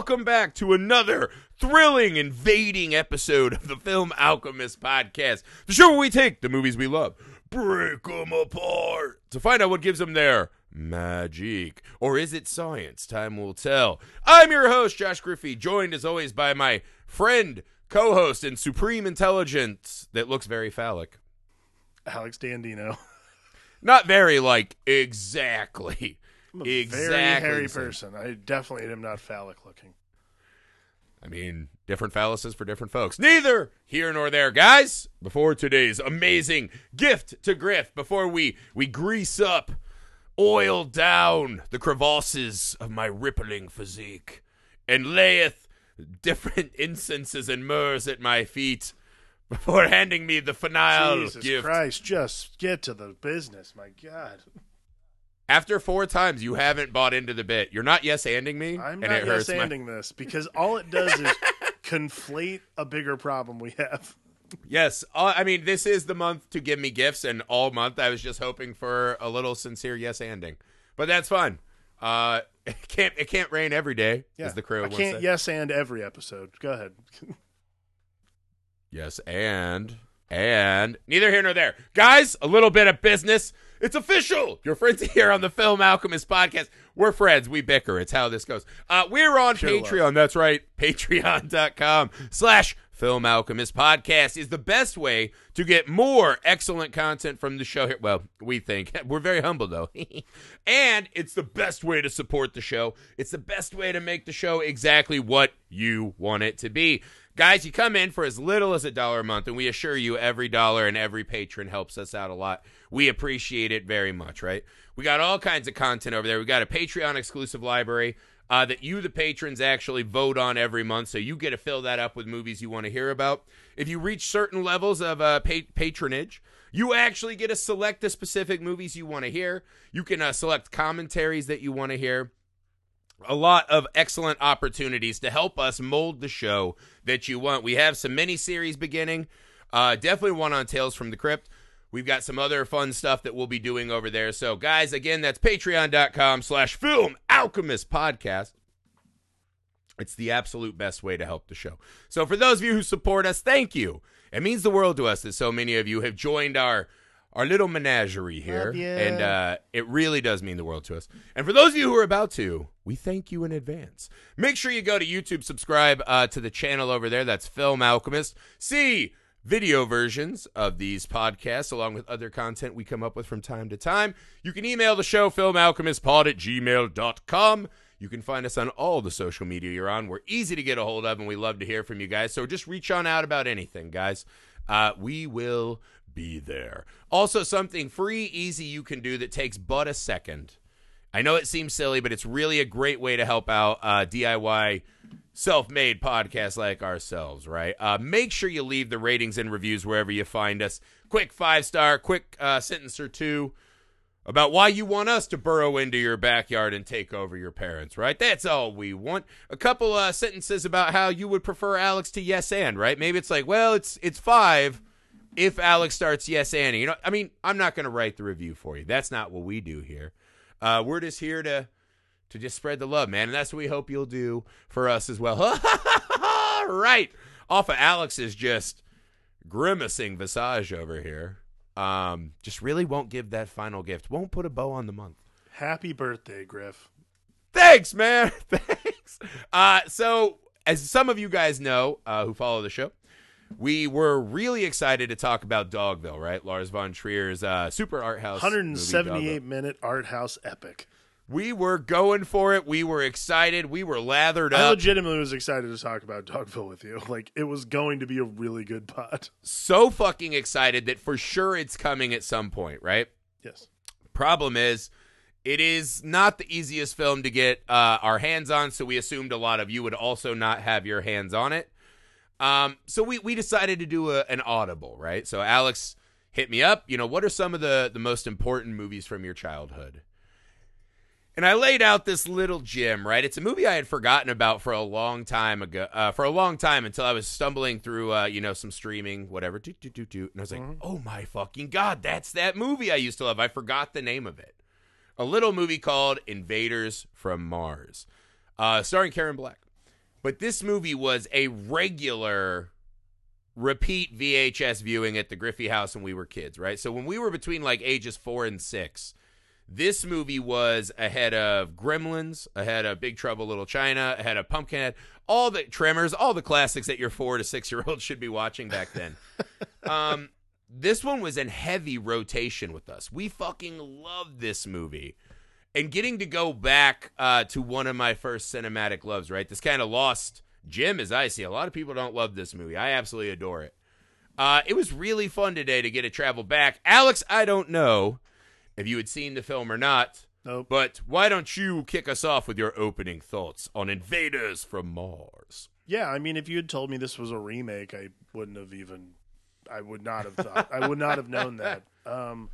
Welcome back to another thrilling, invading episode of the Film Alchemist podcast, the show where we take the movies we love, break them apart to find out what gives them their magic. Or is it science? Time will tell. I'm your host, Josh Griffey, joined as always by my friend, co host, and supreme intelligence that looks very phallic. Alex Dandino. Not very, like, exactly. I'm a Exactly very hairy person. I definitely am not phallic looking. I mean, different phalluses for different folks. Neither here nor there, guys. Before today's amazing gift to Griff, before we we grease up, oil down the crevasses of my rippling physique, and layeth different incenses and myrrhs at my feet, before handing me the finale Jesus gift. Christ, just get to the business. My God. After four times, you haven't bought into the bit. You're not yes anding me, I'm and not it hurts my- this because all it does is conflate a bigger problem we have. Yes, uh, I mean this is the month to give me gifts, and all month I was just hoping for a little sincere yes anding, but that's fun. Uh, it can't it can't rain every day, as the crew I can't said. yes and every episode. Go ahead. Yes, and and neither here nor there, guys. A little bit of business. It's official. Your friends here on the Film Alchemist podcast. We're friends. We bicker. It's how this goes. Uh, we're on love. Patreon. That's right. Patreon.com slash Film Alchemist podcast is the best way to get more excellent content from the show here. Well, we think. We're very humble, though. and it's the best way to support the show. It's the best way to make the show exactly what you want it to be. Guys, you come in for as little as a dollar a month, and we assure you every dollar and every patron helps us out a lot. We appreciate it very much, right? We got all kinds of content over there. We got a Patreon exclusive library uh, that you, the patrons, actually vote on every month. So you get to fill that up with movies you want to hear about. If you reach certain levels of uh, pa- patronage, you actually get to select the specific movies you want to hear. You can uh, select commentaries that you want to hear a lot of excellent opportunities to help us mold the show that you want. We have some mini series beginning. Uh, definitely one on Tales from the Crypt. We've got some other fun stuff that we'll be doing over there. So, guys, again, that's patreon.com slash film alchemist podcast. It's the absolute best way to help the show. So, for those of you who support us, thank you. It means the world to us that so many of you have joined our our little menagerie here, and uh, it really does mean the world to us. And for those of you who are about to, we thank you in advance. Make sure you go to YouTube, subscribe uh, to the channel over there. That's Film Alchemist. See video versions of these podcasts along with other content we come up with from time to time. You can email the show, filmalchemistpod at gmail.com. You can find us on all the social media you're on. We're easy to get a hold of, and we love to hear from you guys. So just reach on out about anything, guys. Uh, we will be there. Also, something free, easy you can do that takes but a second. I know it seems silly, but it's really a great way to help out uh, DIY self-made podcasts like ourselves, right? Uh, make sure you leave the ratings and reviews wherever you find us. Quick five star, quick uh, sentence or two about why you want us to burrow into your backyard and take over your parents, right? That's all we want. A couple uh, sentences about how you would prefer Alex to yes and, right? Maybe it's like, well, it's it's five if Alex starts yes and. You know, I mean, I'm not going to write the review for you. That's not what we do here. Uh, we're just here to to just spread the love, man, and that's what we hope you'll do for us as well. right off of Alex's just grimacing visage over here. Um, just really won't give that final gift. Won't put a bow on the month. Happy birthday, Griff. Thanks, man. Thanks. Uh, so, as some of you guys know uh, who follow the show, we were really excited to talk about Dogville, right? Lars von Trier's uh, super art house. 178 Dogville. minute art house epic. We were going for it. We were excited. We were lathered up. I legitimately was excited to talk about Dogville with you. Like it was going to be a really good pod. so fucking excited that for sure it's coming at some point, right? Yes. Problem is, it is not the easiest film to get uh, our hands on, so we assumed a lot of you would also not have your hands on it. Um, so we we decided to do a, an audible, right? So Alex hit me up. You know, what are some of the the most important movies from your childhood? And I laid out this little gem, right? It's a movie I had forgotten about for a long time ago, uh, for a long time until I was stumbling through, uh, you know, some streaming, whatever, doot, doot, doot, doot. and I was like, oh my fucking god, that's that movie I used to love. I forgot the name of it. A little movie called Invaders from Mars. uh, starring Karen Black. But this movie was a regular repeat VHS viewing at the Griffey house when we were kids, right? So when we were between like ages four and six, this movie was ahead of Gremlins, ahead of Big Trouble Little China, ahead of Pumpkinhead, all the Tremors, all the classics that your four to six year old should be watching back then. um, this one was in heavy rotation with us. We fucking loved this movie. And getting to go back uh, to one of my first cinematic loves, right? This kind of lost Jim, as I see. A lot of people don't love this movie. I absolutely adore it. Uh, it was really fun today to get to travel back. Alex, I don't know if you had seen the film or not, Nope. but why don't you kick us off with your opening thoughts on Invaders from Mars? Yeah, I mean, if you had told me this was a remake, I wouldn't have even. I would not have thought. I would not have known that. Um,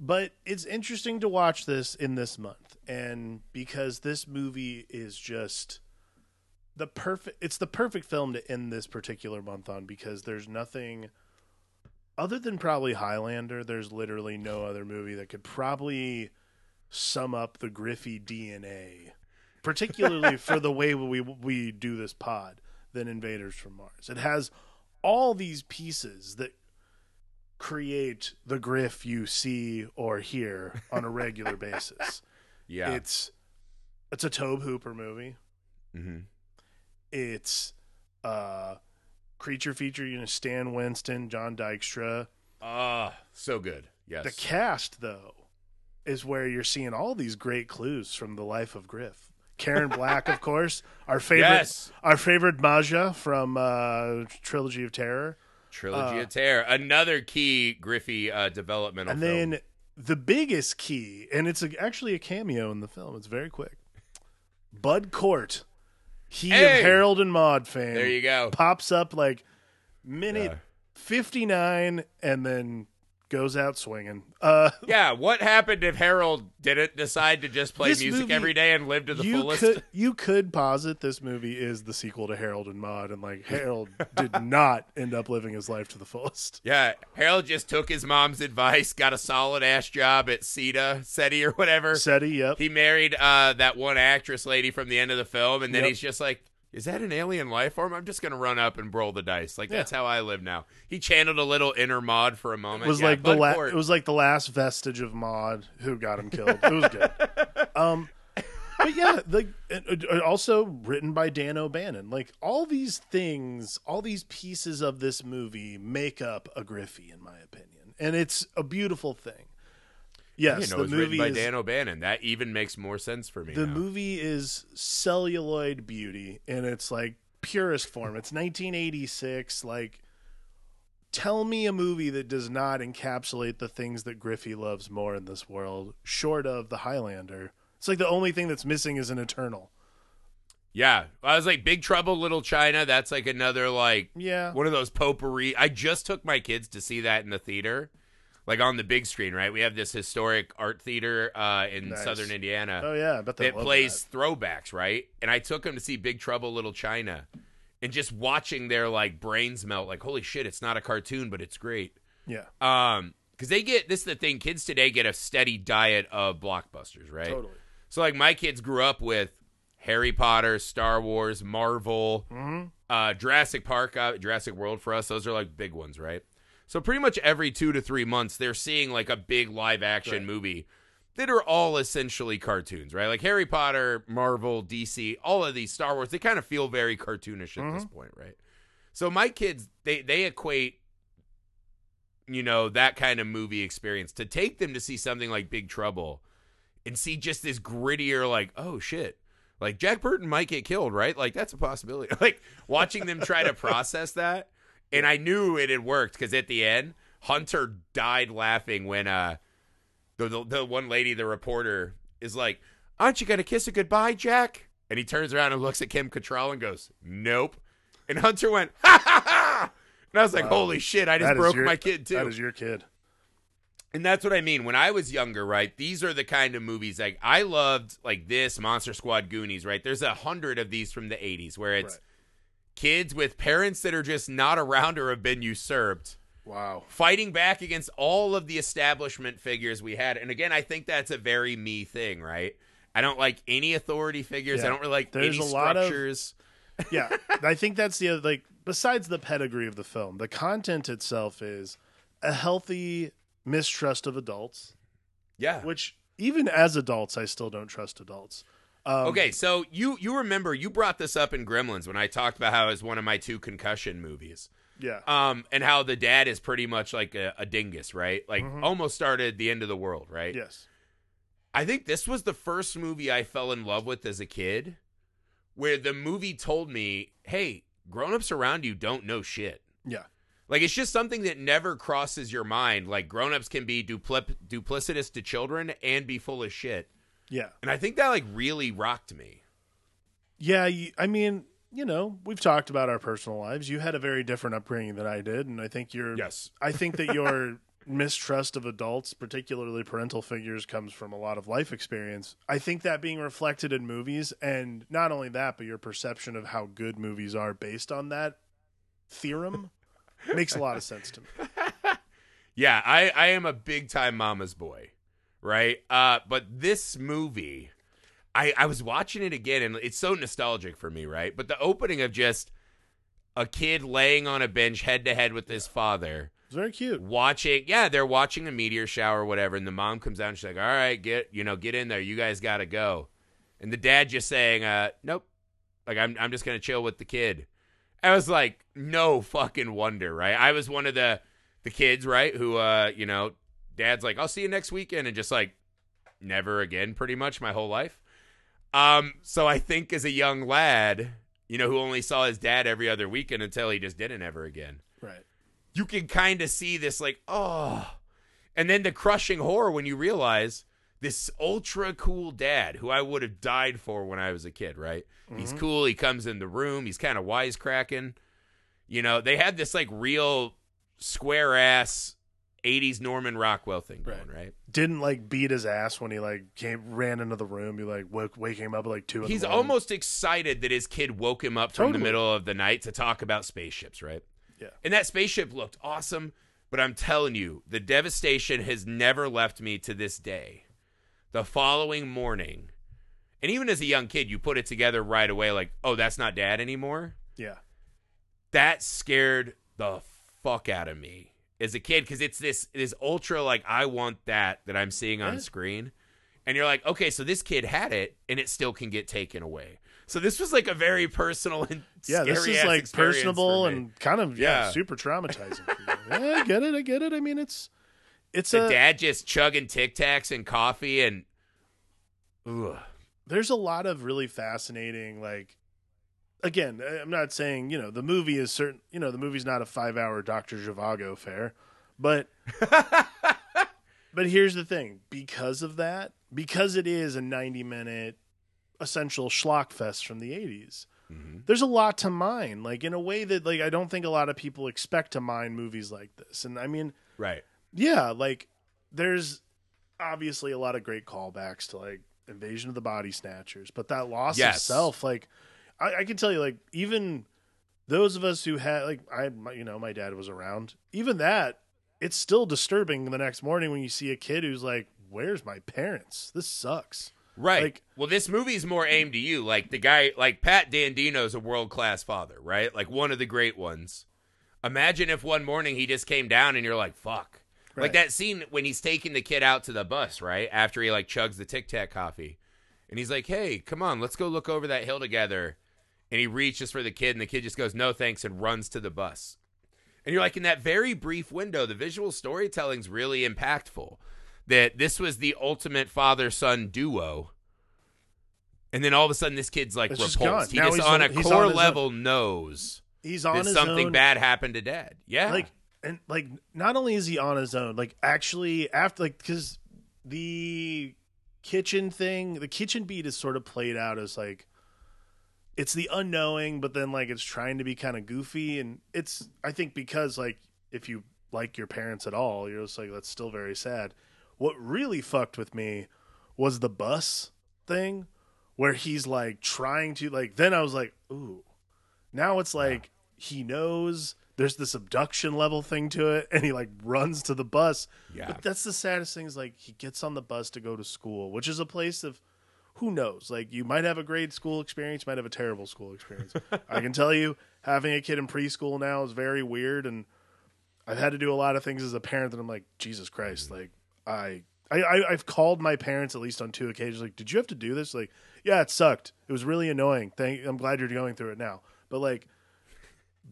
but it's interesting to watch this in this month, and because this movie is just the perfect. It's the perfect film to end this particular month on because there's nothing other than probably Highlander. There's literally no other movie that could probably sum up the Griffey DNA particularly for the way we we do this pod than Invaders from Mars. It has all these pieces that create the Griff you see or hear on a regular basis. Yeah. It's it's a Tobe Hooper movie. mm-hmm. It's uh creature feature, you know, Stan Winston, John Dykstra. Ah, so good. Yes. The cast though is where you're seeing all these great clues from the life of Griff. Karen Black, of course, our favorite, Yes. our favorite Maja from uh, Trilogy of Terror, Trilogy uh, of Terror. Another key Griffey uh, developmental and film. then the biggest key, and it's a, actually a cameo in the film. It's very quick. Bud Cort, he Hey! of Harold and Maude fame, there you go. pops up like minute Yeah. fifty nine, and then goes out swinging. Uh, Yeah, what happened if Harold didn't decide to just play music movie- every day and live to the you fullest? could you could posit this movie is the sequel to Harold and Maude, and like Harold did not end up living his life to the fullest. Yeah, Harold just took his mom's advice, got a solid ass job at SETA, SETI or whatever. SETI, yep. He married uh, that one actress lady from the end of the film, and then Yep. he's just like, "Is that an alien life form? I'm just gonna run up and roll the dice. Like Yeah. that's how I live now." He channeled a little inner Maude for a moment. It was Yeah, like the la- it was like the last vestige of Maude who got him killed. It was good. um, but yeah, the also written by Dan O'Bannon. Like all these things, all these pieces of this movie make up a Griffey, in my opinion, and it's a beautiful thing. Yes, didn't know the it was written movie by is Dan O'Bannon. That even makes more sense for me. the now. movie is celluloid beauty in its like purest form. It's 1986. Like, tell me a movie that does not encapsulate the things that Griffey loves more in this world, short of the Highlander. It's like the only thing that's missing is an Eternal. Yeah, I was like Big Trouble, Little China. That's like another like Yeah, one of those potpourri. I just took my kids to see that in the theater, like on the big screen. Right, we have this historic art theater uh, in Nice. Southern Indiana. Oh yeah, they that plays throwbacks, right? And I took them to see Big Trouble Little China, and just watching their like brains melt. Like, holy shit, it's not a cartoon, but it's great. Yeah. Um, because they get this is the thing. Kids today get a steady diet of blockbusters, right? Totally. So like my kids grew up with Harry Potter, Star Wars, Marvel, hmm uh, Jurassic Park, uh, Jurassic World for us. Those are like big ones, right? So pretty much every two to three months, they're seeing like a big live action Right. movie that are all essentially cartoons, right? Like Harry Potter, Marvel, DC, all of these Star Wars, they kind of feel very cartoonish at this mm-hmm. point, right? So my kids, they they equate, you know, that kind of movie experience to take them to see something like Big Trouble and see just this grittier, like, oh shit. Like Jack Burton might get killed, right? Like that's a possibility. Like watching them try to process that, and I knew it had worked because at the end, Hunter died laughing when uh the, the the one lady, the reporter, is like, "Aren't you gonna kiss a goodbye, Jack?" And he turns around and looks at Kim Cattrall and goes, "Nope." And Hunter went, "Ha ha ha!" And I was like, Wow. "Holy shit! I just That broke your- my kid too." That is your kid. And that's what I mean. When I was younger, right? These are the kind of movies like I loved, like this Monster Squad, Goonies, right? There's a hundred of these from the '80s where it's Right. Kids with parents that are just not around or have been usurped, Wow. fighting back against all of the establishment figures we had. And again, I think that's a very me thing, right? I don't like any authority figures. Yeah. I don't really like There's any a lot of- yeah, I think that's the other like besides the pedigree of the film, the content itself is a healthy mistrust of adults, yeah. which even as adults, I still don't trust adults. Um, Okay, so you you remember you brought this up in Gremlins when I talked about how it was one of my two concussion movies. Yeah. Um, and how the dad is pretty much like a, a dingus, right? Like Mhm. almost started the end of the world, right? Yes. I think this was the first movie I fell in love with as a kid, where the movie told me, "Hey, grown-ups around you don't know shit." Yeah. Like it's just something that never crosses your mind. Like grown-ups can be dupli- duplicitous to children and be full of shit. Yeah. And I think that like really rocked me. Yeah. you- I mean, you know, we've talked about our personal lives. You had a very different upbringing than I did, and I think you're. Yes. I think that your mistrust of adults, particularly parental figures, comes from a lot of life experience. I think that being reflected in movies, and not only that, but your perception of how good movies are based on that theorem makes a lot of sense to me. Yeah, I, I am a big time mama's boy, right? Uh, but this movie, I, I was watching it again and it's so nostalgic for me, right? But the opening of just a kid laying on a bench head to head with his father, It's very cute. watching, yeah, they're watching a meteor shower or whatever, and the mom comes out and she's like, All right, get you know, get in there, you guys gotta go. And the dad just saying, uh, nope. Like I'm I'm just gonna chill with the kid. I was like, no fucking wonder, right? I was one of the the kids, right, who uh, you know, dad's like, I'll see you next weekend, and just like never again, pretty much my whole life. Um, so I think as a young lad, you know, who only saw his dad every other weekend until he just didn't ever again, Right. you can kind of see this like, oh, and then the crushing horror when you realize this ultra cool dad who I would have died for when I was a kid, right? He's cool. He comes in the room. He's kind of wisecracking. You know, they had this like real square ass 80s Norman Rockwell thing going, Right. right? Didn't like beat his ass when he like came ran into the room. You like woke waking him up at like two. He's almost excited that his kid woke him up from the middle of the night to talk about spaceships, right? Yeah. And that spaceship looked awesome, but I'm telling you, the devastation has never left me to this day. The following morning, and even as a young kid, you put it together right away like, oh, that's not dad anymore. Yeah. That scared the fuck out of me as a kid because it's this this ultra like I want that that I'm seeing on screen, and you're like, okay, so this kid had it and it still can get taken away. So this was like a very personal and Yeah, this is like personable and kind of yeah, Yeah. super traumatizing. For yeah, I get it. I get it. I mean, it's it's the a dad just chugging Tic Tacs and coffee and. Ugh. there's a lot of really fascinating like again i'm not saying you know the movie is certain you know the movie's not a five hour dr zhivago fair but but here's the thing because of that because it is a 90 minute essential schlock fest from the 80s Mhm. there's a lot to mine like in a way that like i don't think a lot of people expect to mine movies like this and i mean Right. yeah, like there's obviously a lot of great callbacks to like Invasion of the Body Snatchers, but that loss Yes. of self, like I, I can tell you, like even those of us who had like I, my, you know, my dad was around. Even that, it's still disturbing the next morning when you see a kid who's like, "Where's my parents? This sucks." Right. Like- well, this movie's more aimed to you. Like the guy, like Pat Dandino's a world class father, right? Like one of the great ones. Imagine if one morning he just came down and you're like, fuck. Like that scene when he's taking the kid out to the bus, right? After he like chugs the Tic Tac coffee. And he's like, hey, come on, let's go look over that hill together. And he reaches for the kid, and the kid just goes, no thanks, and runs to the bus. And you're like, in that very brief window, the visual storytelling's really impactful. That this was the ultimate father son duo. And then all of a sudden, this kid's like It's repulsed. gone. He Now just on on- a core on his own. level knows He's on something own. bad happened to dad. Yeah. like and like not only is he on his own like actually after like because the kitchen thing the kitchen beat is sort of played out as like it's the unknowing but then like it's trying to be kind of goofy and it's i think because like if you like your parents at all you're just like that's still very sad what really fucked with me was the bus thing where he's like trying to like then i was like ooh now it's like he knows there's this abduction level thing to it, and he like runs to the bus. Yeah. But that's the saddest thing is like he gets on the bus to go to school, which is a place of who knows? Like you might have a great school experience, might have a terrible school experience. I can tell you, having a kid in preschool now is very weird, and I've had to do a lot of things as a parent that I'm like, Jesus Christ, like I. I, I, I've called my parents at least on two occasions. Like, did you have to do this? Like, yeah, it sucked. It was really annoying. Thank. I'm glad you're going through it now. But like,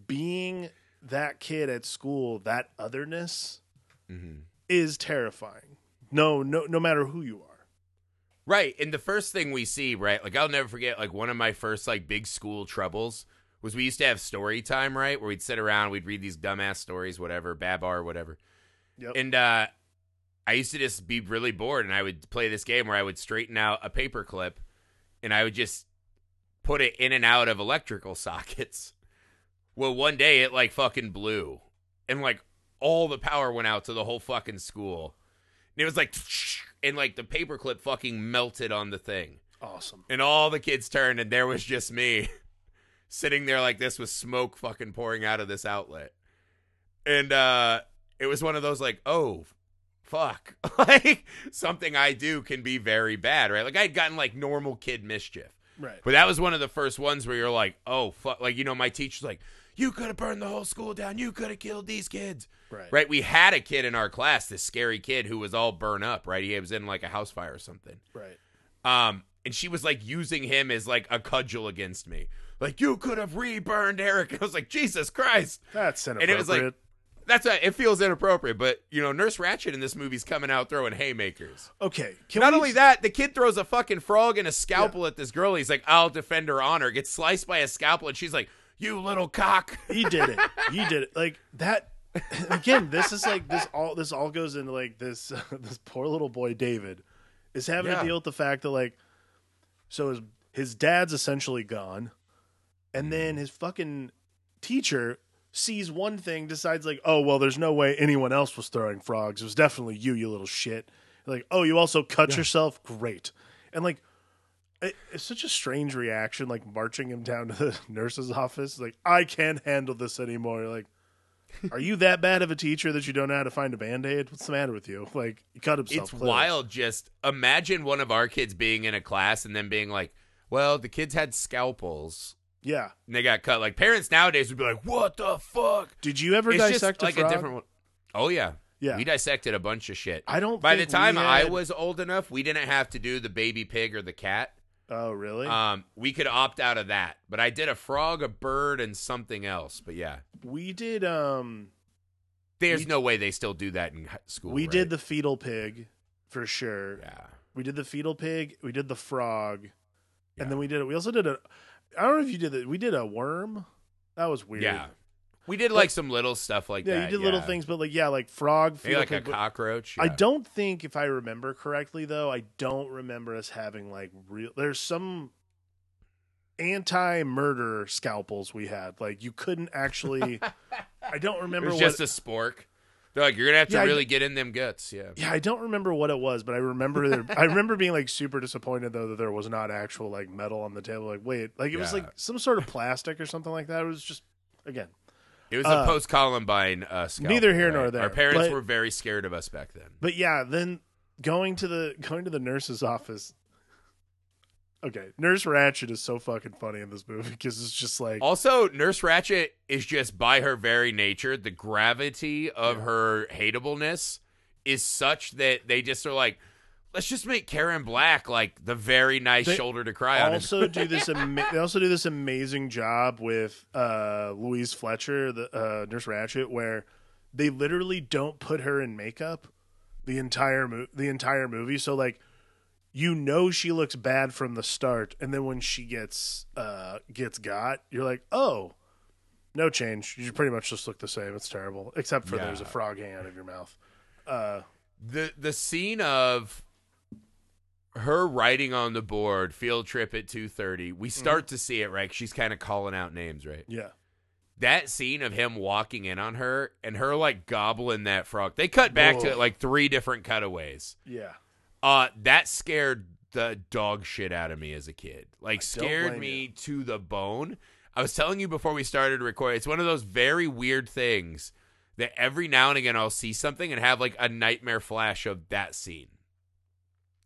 being that kid at school, that otherness Mm-hmm. is terrifying. No, no, no matter who you are. Right. And the first thing we see, right? Like I'll never forget like one of my first like big school troubles was we used to have story time, right? Where we'd sit around, we'd read these dumbass stories, whatever, Babar, whatever. Yep. And uh I used to just be really bored and I would play this game where I would straighten out a paper clip and I would just put it in and out of electrical sockets. Well, one day it like fucking blew. And like all the power went out to the whole fucking school. And it was like and like the paperclip fucking melted on the thing. awesome. And all the kids turned and there was just me sitting there like this with smoke fucking pouring out of this outlet. And uh it was one of those like, oh fuck. like something I do can be very bad, right? Like I'd gotten like normal kid mischief. Right. But that was one of the first ones where you're like, oh fuck like you know, my teacher's like, You could have burned the whole school down, you could have killed these kids. Right. Right. We had a kid in our class, this scary kid who was all burned up, right? He was in like a house fire or something. Right. Um, and she was like using him as like a cudgel against me. Like, you could have reburned Eric. I was like, Jesus Christ. That's inappropriate. And it was like, that's a, it feels inappropriate, but you know, Nurse Ratched in this movie's coming out throwing haymakers. okay. Can Not we, only that, the kid throws a fucking frog and a scalpel at this girl. He's like, I'll defend her honor. Gets sliced by a scalpel, and she's like, You little cock. he did it. He did it. Like that. Again, this is like this all. This all goes into like this. this poor little boy David is having Yeah. to deal with the fact that like, so his his dad's essentially gone, and then his fucking teacher sees one thing, decides like, oh well, there's no way anyone else was throwing frogs. It was definitely you, you little shit. Like, oh, you also cut yourself. Great, and like. It, it's such a strange reaction, like marching him down to the nurse's office. Like, I can't handle this anymore. Like, are you that bad of a teacher that you don't know how to find a band aid? What's the matter with you? Like, he cut himself. It's clearly. wild. Just imagine one of our kids being in a class and then being like, Well, the kids had scalpels. Yeah. and they got cut. Like parents nowadays would be like, "What the fuck?" Did you ever It's dissect just like a frog? a different one. Oh yeah, Yeah. We dissected a bunch of shit. I don't. By the time we I was old enough, we didn't have to do the baby pig or the cat. Oh, really? Um, we could opt out of that. But I did a frog, a bird, and something else. But yeah, we did. Um, there's We- no way they still do that in school. we right? did the fetal pig for sure. Yeah. We did the fetal pig. We did the frog, Yeah. and then we did. it. We also did a. I don't know if you did it. We did a worm. That was weird. Yeah. We did like some little stuff like Yeah, that. you did little yeah. things, but like yeah, like frog. Maybe fetal like a cockroach. I don't think, if I remember correctly, though, I don't remember us having like real. There's some anti-murder scalpels we had. Like you couldn't actually. I don't It remember was what. just a spork. They're like, you're gonna have to Yeah, I- really get in them guts. Yeah. yeah, I don't remember what it was, but I remember. there- I remember being like super disappointed though that there was not actual like metal on the table. Like wait, like it was like some sort of plastic or something like that. It was just again. It was Uh, a post Columbine uh, scalpel, neither here right? nor there, Our parents but- were very scared of us back then. But yeah, then going to the going to the nurse's office. Okay, Nurse Ratched is so fucking funny in this movie because it's just like Also, Nurse Ratched is just by her very nature, the gravity of her hateableness is such that they just are like, let's just make Karen Black like the very nice They shoulder to cry on. also do this. Ama- they also do this amazing job with uh, Louise Fletcher, the uh, Nurse Ratched, where they literally don't put her in makeup the entire mo- the entire movie. So like, you know she looks bad from the start, and then when she gets uh, gets got, you're like, oh. No change. You pretty much just look the same. It's terrible, except for Yeah. there's a frog hanging out of your mouth. Uh, the the scene of her writing on the board, field trip at two thirty. We start Mm-hmm. to see it right. She's kind of calling out names, right? yeah, that scene of him walking in on her and her like gobbling that frog. They cut back to it like three different cutaways. yeah. Uh that scared the dog shit out of me as a kid. Like don't scared me to the bone. I was telling you before we started recording, it's one of those very weird things that every now and again I'll see something and have like a nightmare flash of that scene.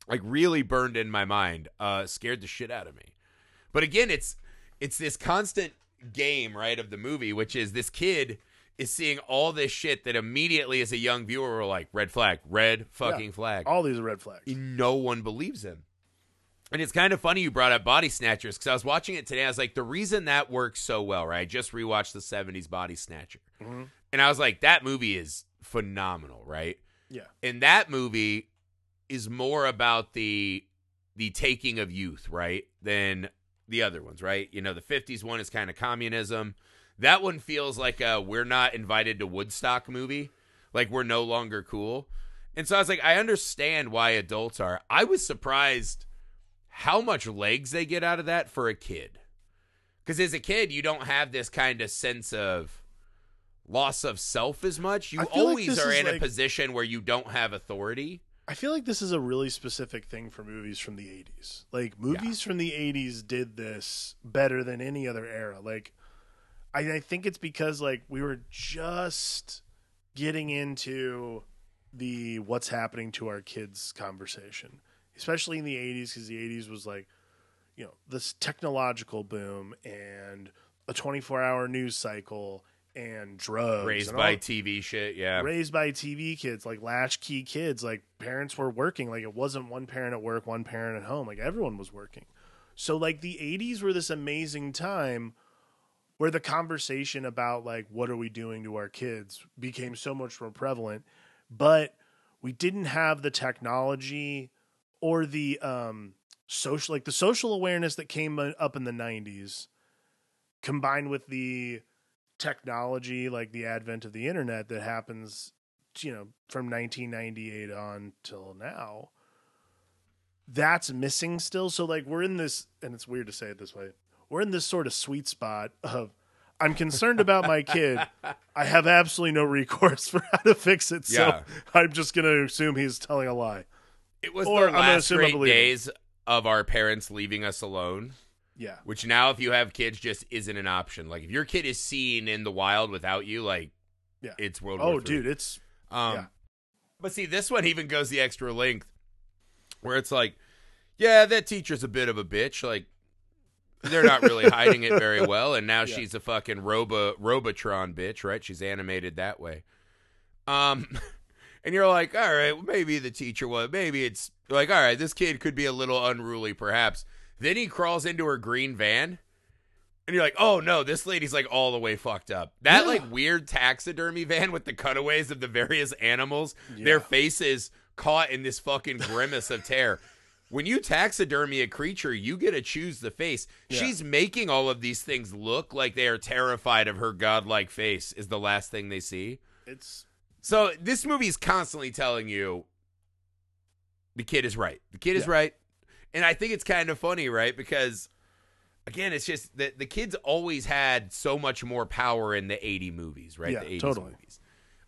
Like really burned in my mind, uh, scared the shit out of me. But again, it's it's this constant game, right, of the movie, which is this kid is seeing all this shit that immediately as a young viewer we're like, red flag, red fucking Yeah. flag. All these are red flags. No one believes him. And it's kind of funny you brought up Body Snatchers because I was watching it today. I was like, the reason that works so well, right? I just rewatched the 70s Body Snatcher. Mhm. And I was like, that movie is phenomenal, right? Yeah. In that movie is more about the the taking of youth, right? Than the other ones, right? You know, the 50s one is kind of communism. That one feels like a we're not invited to Woodstock movie. Like we're no longer cool. And so I was like, I understand why adults are. I was surprised how much legs they get out of that for a kid. Because as a kid, you don't have this kind of sense of loss of self as much. You feel like always are in a position where you don't have authority. I feel like this is a really specific thing for movies from the 80s. Like movies from the 80s did this better than any other era. Like I, I think it's because like we were just getting into the what's happening to our kids conversation, especially in the 80s because the 80s was like you know this technological boom and a 24-hour news cycle and drugs Raised and by all- TV shit, yeah. raised by TV kids, like latchkey kids, like parents were working. Like it wasn't one parent at work, one parent at home. Like everyone was working. So like the 80s were this amazing time where the conversation about like what are we doing to our kids became so much more prevalent, but we didn't have the technology or the um social like the social awareness that came up in the 90s combined with the technology like the advent of the internet that happens you know from 1998 on till now that's missing still. So like we're in this and it's weird to say it this way we're in this sort of sweet spot of i'm concerned about my kid. I have absolutely no recourse for how to fix it. So Yeah. i'm just going to assume he's telling a lie. It was Or the I'm gonna last assume great days of our parents leaving us alone. Yeah Which now, if you have kids, just isn't an option. Like if your kid is seen in the wild without you, like Yeah. it's World War oh dude it's Um, Yeah. But see, this one even goes the extra length, where it's like, yeah, that teacher's a bit of a bitch. Like they're not really hiding it very well, and now Yeah. she's a fucking robo Robotron bitch, right? She's animated that way. Um, and you're like, all right, well, maybe the teacher was, maybe it's like, all right, this kid could be a little unruly, perhaps. Then he crawls into her green van. And you're like, oh no, this lady's like all the way fucked up. That Yeah. like weird taxidermy van with the cutaways of the various animals, Yeah. their faces caught in this fucking grimace of terror. When you taxidermy a creature, you get to choose the face. Yeah. She's making all of these things look like they are terrified of her godlike face, is the last thing they see. it's So this movie is constantly telling you the kid is right. The kid is right. And I think it's kind of funny, right? Because again, it's just that the kids always had so much more power in the 80 movies, right? Yeah, the 80s totally. movies.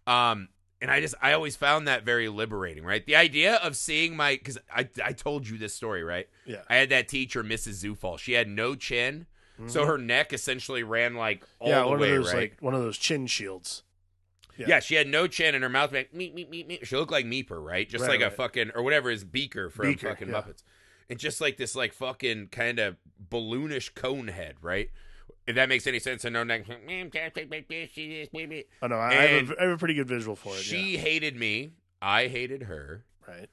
Um and I just I always found that very liberating, right? The idea of seeing my cuz I I told you this story, right? yeah I had that teacher, Mrs. Zufall. She had no chin. So her neck essentially ran like all Mm-hmm. yeah the one way, of those right? like one of those chin shields Yeah. Yeah. she had no chin and her mouth went meep meep meep meep. She looked like Meeper, right? Just Right, like a fucking or whatever is Beaker from Beaker, fucking yeah. Muppets, and just like this like fucking kind of balloonish cone head, right? If that makes any sense, and no neck. oh no I, I, have a, I have a pretty good visual for it She hated me. I hated her, right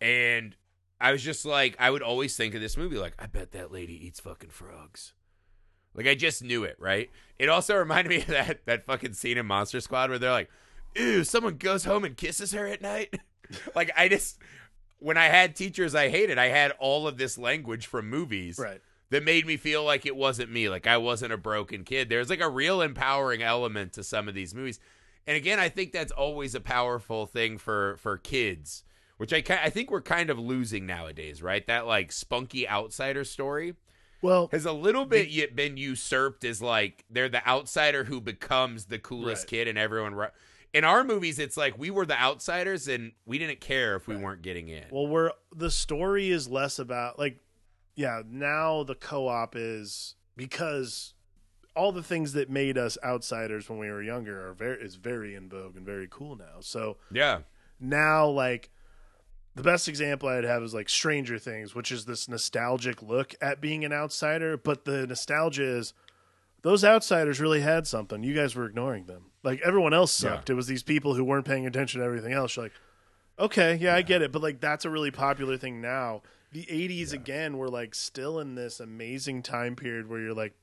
and I was just like, I would always think of this movie like, I bet that lady eats fucking frogs. Like I just knew it, right? It also reminded me of that that fucking scene in Monster Squad where they're like, "Ew, someone goes home and kisses her at night." like I just when I had teachers I hated, I had all of this language from movies right that made me feel like it wasn't me, like I wasn't a broken kid. There's like a real empowering element to some of these movies. And again, I think that's always a powerful thing for for kids, which I I think we're kind of losing nowadays, right? That like spunky outsider story well has a little bit yet been usurped as like they're the outsider who becomes the coolest Right. kid and everyone in our movies it's like we were the outsiders and we didn't care if we weren't getting in Well, we're the story is less about like, yeah. Now the co-op is because all the things that made us outsiders when we were younger are very is very in vogue and very cool now. So yeah now, like the best example I'd have is like Stranger Things, which is this nostalgic look at being an outsider, but the nostalgia is those outsiders really had something. You guys were ignoring them. Like everyone else sucked. It was these people who weren't paying attention to everything else. You're like, okay, yeah, I get it, but like that's a really popular thing now. The 80s again were like still in this amazing time period where you're like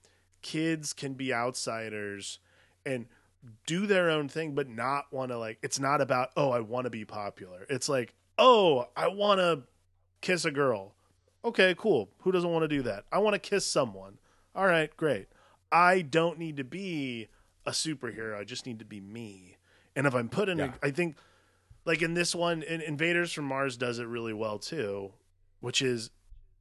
kids can be outsiders and do their own thing but not want to like it's not about oh I want to be popular. It's like, "Oh, I want to kiss a girl." Okay, cool. Who doesn't want to do that? I want to kiss someone. All right, great. I don't need to be a superhero. I just need to be me. And if I'm put in, Yeah. a, I think, like in this one, in Invaders from Mars does it really well too, which is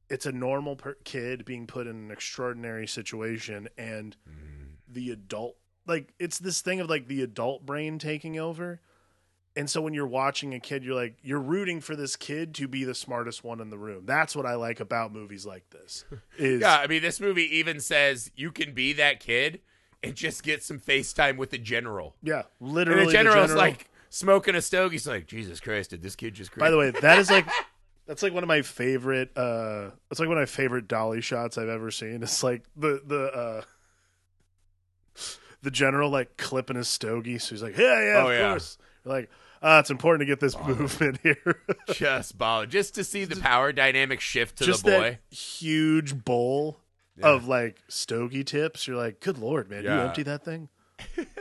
it's a normal per- kid being put in an extraordinary situation, and mm-hmm. the adult, like it's this thing of like the adult brain taking over. And so when you're watching a kid, you're like you're rooting for this kid to be the smartest one in the room. That's what I like about movies like this. Is Yeah, I mean, this movie even says you can be that kid and just get some FaceTime with the general. yeah, And literally the general's general- like smoking a stogie. He's like, Jesus Christ, did this kid just create?" By the way, that is like that's like one of my favorite uh that's like one of my favorite dolly shots I've ever seen. It's like the the uh the general like clipping his stogie, so he's like, Yeah, yeah, Oh, of yeah. course. You're like, ah, it's important to get this movement here. just ball, just to see the power dynamic shift to Just the boy. huge bowl Yeah. of like stogie tips. You're like, Good lord, man, you empty that thing?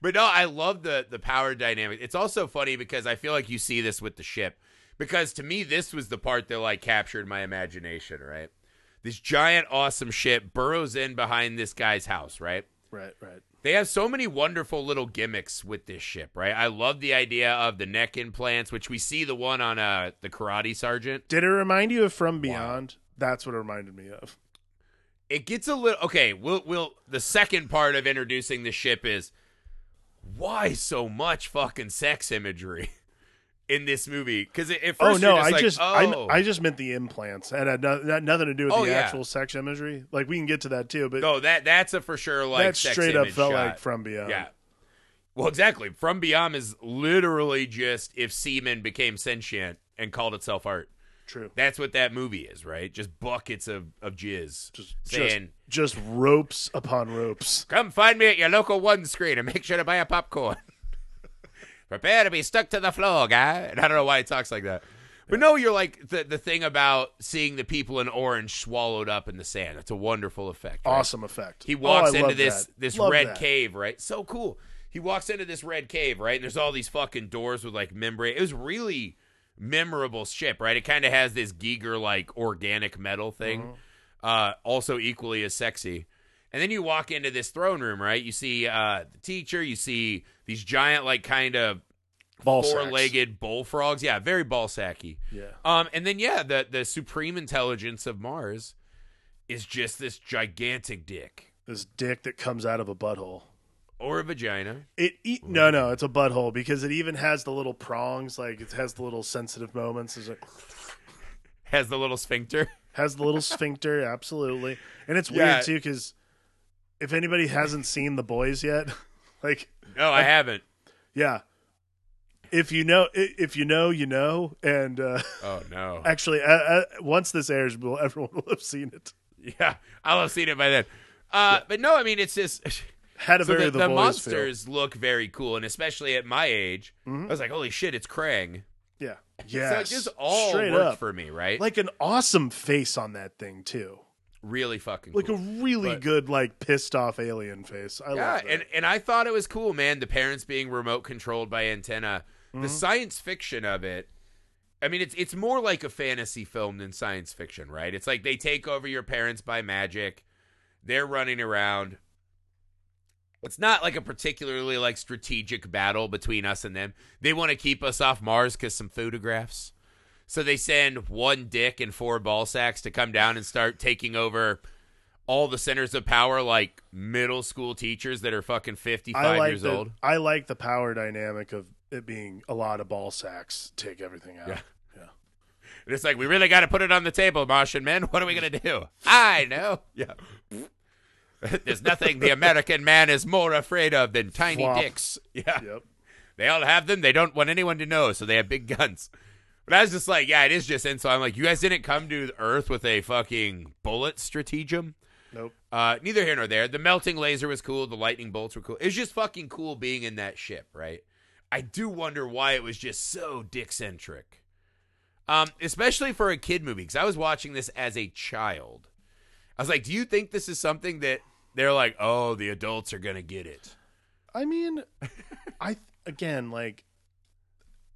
but no, I love the the power dynamic. It's also funny because I feel like you see this with the ship. Because to me, this was the part that like captured my imagination. Right, this giant, awesome ship burrows in behind this guy's house. Right, Right, right. They have so many wonderful little gimmicks with this ship. Right, I love the idea of the neck implants, which we see the one on uh the Karate Sergeant. Did it remind you of From Beyond? That's what it reminded me of. it gets a little okay we'll we'll the second part of introducing the ship is why so much fucking sex imagery in this movie because at oh, first Oh no, you're I like, just oh. I, I just meant the implants and had no, that nothing to do with Oh, the yeah. actual sex imagery. Like we can get to that too, but no that that's a for sure like that sex straight up felt shot. like from beyond. yeah well exactly from beyond is literally just if semen became sentient and called itself art true. that's what that movie is right just buckets of of jizz Just saying just just ropes upon ropes. Come find me at your local one screen and make sure to buy a popcorn. Prepare to be stuck to the floor, guy. And I don't know why he talks like that. But no, you're like the the thing about seeing the people in orange swallowed up in the sand. It's a wonderful effect. right? Awesome effect. He Oh, walks I into this that. this Love red that. cave, right? So cool. He walks into this red cave, right? And there's all these fucking doors with like membrane. It was really memorable ship, right? It kind of has this Giger like organic metal thing, Mm-hmm. uh, also equally as sexy. And then you walk into this throne room, right? You see uh, the teacher. You see these giant, like, kind of Ball four-legged bullfrogs. Yeah, very ball sacky. Yeah. Um, and then yeah, the the supreme intelligence of Mars is just this gigantic dick This dick that comes out of a butthole. or a vagina. It e- no no, it's a butthole because it even has the little prongs, like it has the little sensitive moments. It's like Has the little sphincter. has the little sphincter, absolutely. And it's Yeah. weird too because if anybody hasn't seen the boys yet, like No, I haven't. yeah, if you know, if you know, you know. And uh, Oh no. actually, uh, uh, once this airs, will everyone will have seen it. Yeah, I'll have seen it by then. Uh, but no, I mean it's just Had a so bury the, the, the monsters look very cool, and especially at my age, Mhm. I was like, holy shit, it's Krang. feel. Yeah, So yeah, it just all straight worked up. for me, right? like an awesome face on that thing too. Really fucking Like cool. a really But- good, like pissed off alien face. I yeah, and and I thought it was cool, man. The parents being remote controlled by antenna, Mm-hmm. the science fiction of it. I mean, it's it's more like a fantasy film than science fiction, right? It's like they take over your parents by magic. They're running around. It's not like a particularly like strategic battle between us and them. They want to keep us off Mars because some photographs. So they send one dick and four ball sacks to come down and start taking over all the centers of power, like middle school teachers that are fucking fifty I five like years the old. I like the power dynamic of it being a lot of ball sacks take everything out. Yeah. And it's like we really got to put it on the table, Martian men. What are we gonna do? I know. Yeah. There's nothing the American man is more afraid of than tiny Flop. dicks. Yeah. Yep. They all have them. They don't want anyone to know, so they have big guns. But I was just like, yeah, it is just. So I'm like, you guys didn't come to Earth with a fucking bullet stratagem. Nope. Uh, neither here nor there. The melting laser was cool. The lightning bolts were cool. It's just fucking cool being in that ship, right? I do wonder why it was just so dick centric. Um, especially for a kid movie, because I was watching this as a child. I was like, do you think this is something that they're like, oh, the adults are gonna get it? I mean, I again like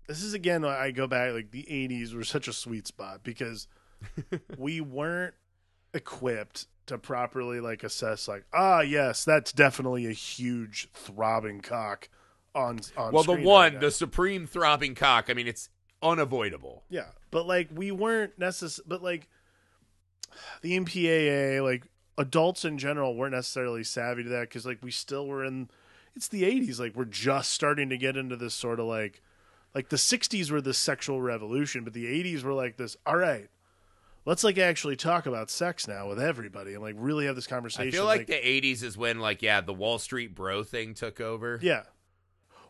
this is again I go back like the 80s were such a sweet spot because we weren't equipped to properly like assess like ah yes that's definitely a huge throbbing cock on on Well, the one, right the supreme throbbing cock. I mean, it's unavoidable. yeah but like we weren't necess but like the MPAA like adults in general weren't necessarily savvy to that because like we still were in it's the 80s like we're just starting to get into this sort of like like the 60s were this sexual revolution but the 80s were like this all right let's like actually talk about sex now with everybody and like really have this conversation I feel like, the '80s is when, like, yeah, the Wall Street bro thing took over. yeah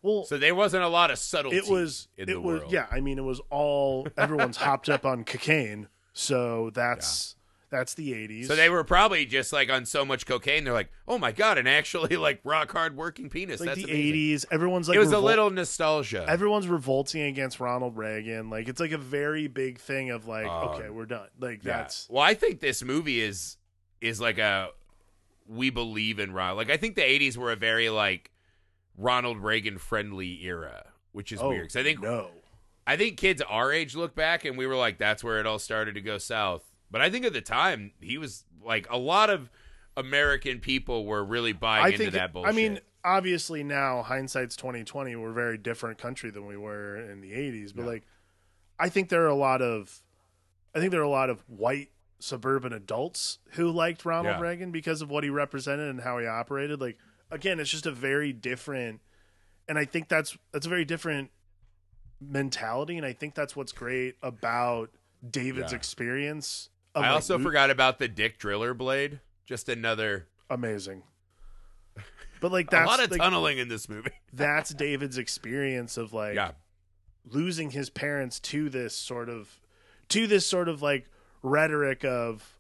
well So there wasn't a lot of subtlety. it was in it the was world. yeah i mean it was all everyone's hopped up on cocaine so that's that's the 80s So they were probably just like on so much cocaine. They're like, oh my god, an actually like rock hard working penis. like That's the amazing. 80s everyone's like it was a little nostalgia. everyone's revolting against ronald reagan like it's like a very big thing of like Um, okay we're done like Yeah. that's well, I think this movie is is like a we believe in Ronald. Like I think the '80s were a very like Ronald Reagan friendly era, which is oh weird. 'Cause I think no I think kids our age look back and we were like, that's where it all started to go south. But I think at the time he was like a lot of American people were really buying i into think that bullshit. i mean obviously now hindsight's 2020 we're a very different country than we were in the 80s but Yeah. like i think there are a lot of i think there are a lot of white suburban adults who liked ronald Yeah. reagan because of what he represented and how he operated like again it's just a very different and i think that's that's a very different mentality and i think that's what's great about david's Yeah. experience I also forgot about the Dick Driller blade. Just another amazing but like that's a lot of like, tunneling in this movie. that's david's experience of like yeah. losing his parents to this sort of to this sort of like rhetoric of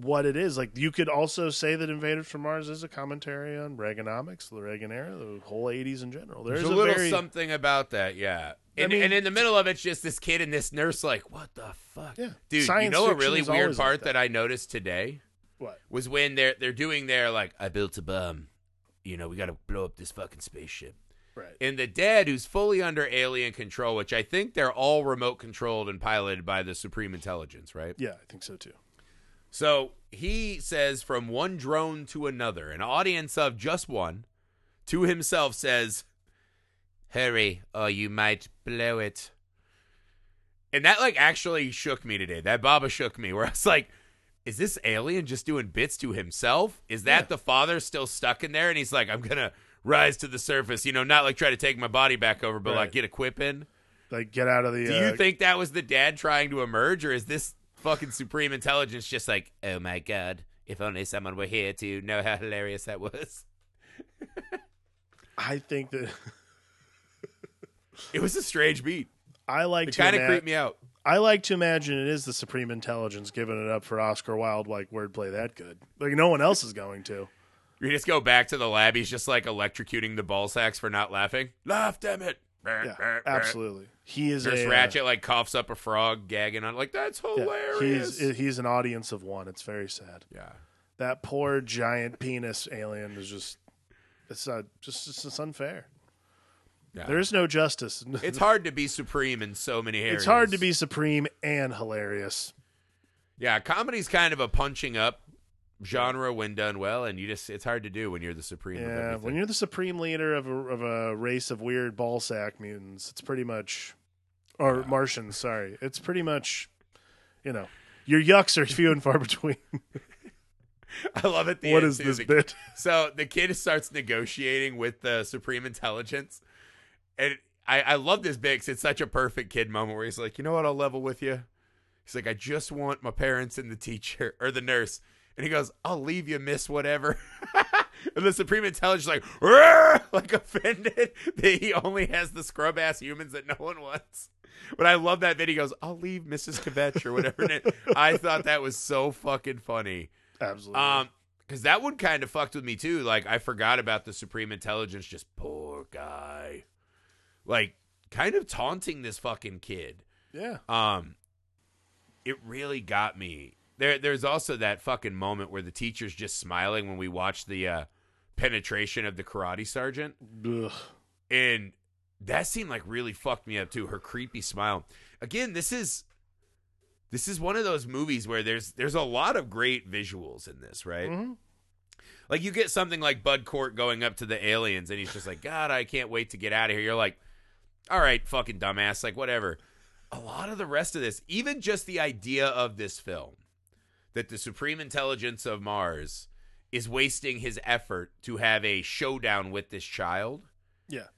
what it is like you could also say that invaders from mars is a commentary on reaganomics the reagan era the whole 80s in general there's, There's, a, little very something about that, yeah. I And, mean- and in the middle of it's just this kid and this nurse, like, what the fuck, Yeah. dude? you know a really weird always like part that. that. I noticed today what was when they're they're doing their like, I built a bomb. You know, we got to blow up this fucking spaceship. right And the dad, who's fully under alien control, which I think they're all remote controlled and piloted by the Supreme Intelligence, right? yeah i think so too So he says from one drone to another, an audience of just one, to himself says, Hurry, or you might blow it. And that like actually shook me today. That Baba shook me where I was like, is this alien just doing bits to himself? Is that Yeah. the father still stuck in there? And he's like, I'm gonna rise to the surface, you know, not like try to take my body back over, but Right. like get a quip in. like get out of the Do uh, you think that was the dad trying to emerge, or is this fucking supreme intelligence just like, oh my god, if only someone were here to know how hilarious that was? i think that It was a strange beat. i like It to kind of ima- creeped me out. i like to imagine it is the supreme intelligence giving it up for oscar wilde like wordplay that good like no one else is going to We just go back to the lab. He's just like electrocuting the ball sacks for not laughing. Laugh, damn it. yeah absolutely he is Nurse a uh, Ratched like coughs up a frog, gagging on it. Like that's Yeah, hilarious. he's he's an audience of one. It's very sad. yeah. That poor giant penis alien is just it's uh, just it's just unfair. yeah. There is no justice. it's hard to be supreme in so many areas. It's hard to be supreme and hilarious. Yeah, comedy's kind of a punching up genre when done well, and you just it's hard to do when you're the supreme. Yeah, when you're the supreme leader of a, of a race of weird ball sack mutants, it's pretty much or Martians. Sorry, it's pretty much you know your yucks are few and far between. I love it. The what end, is too. this The- bit? So the kid starts negotiating with the supreme intelligence, and I, I love this bit because it's such a perfect kid moment where he's like, you know what, I'll level with you. He's like, I just want my parents and the teacher or the nurse, and he goes, I'll leave you, miss whatever. and the supreme intelligence is like, like offended that he only has the scrub ass humans that no one wants. But I love that video. He goes, "I'll leave Mrs. Kvetch or whatever." It- I thought that was so fucking funny. Absolutely. Um, because that one kind of fucked with me too. Like I forgot about the Supreme Intelligence. Just poor guy, like kind of taunting this fucking kid. yeah. Um, it really got me. There, there's also that fucking moment where the teacher's just smiling when we watch the uh, penetration of the karate sergeant, Ugh. and that seemed like really fucked me up too. Her creepy smile. Again, this is this is one of those movies where there's there's a lot of great visuals in this, right? Mhm. Like you get something like Bud Cort going up to the aliens and he's just like, God, I can't wait to get out of here. You're like, all right, fucking dumbass, like whatever. A lot of the rest of this, even just the idea of this film, that the supreme intelligence of Mars is wasting his effort to have a showdown with this child Yeah.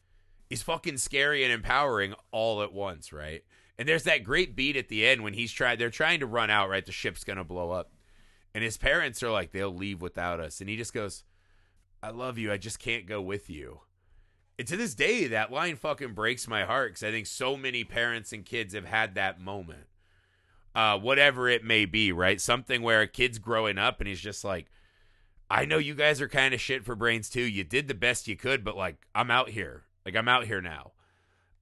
Is fucking scary and empowering all at once, right? And there's that great beat at the end when he's trying they're trying to run out, right? The ship's gonna blow up. And his parents are like, they'll leave without us. And he just goes, I love you, I just can't go with you. And to this day, that line fucking breaks my heart because I think so many parents and kids have had that moment. Uh, whatever it may be, right? Something where a kid's growing up and he's just like, I know you guys are kind of shit for brains too. You did the best you could, but like I'm out here. Like I'm out here now.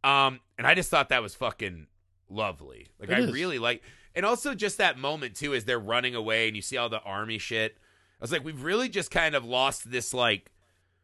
Um, and I just thought that was fucking lovely. Like It I is. really like and also just that moment too as they're running away and you see all the army shit. I was like, we've really just kind of lost this like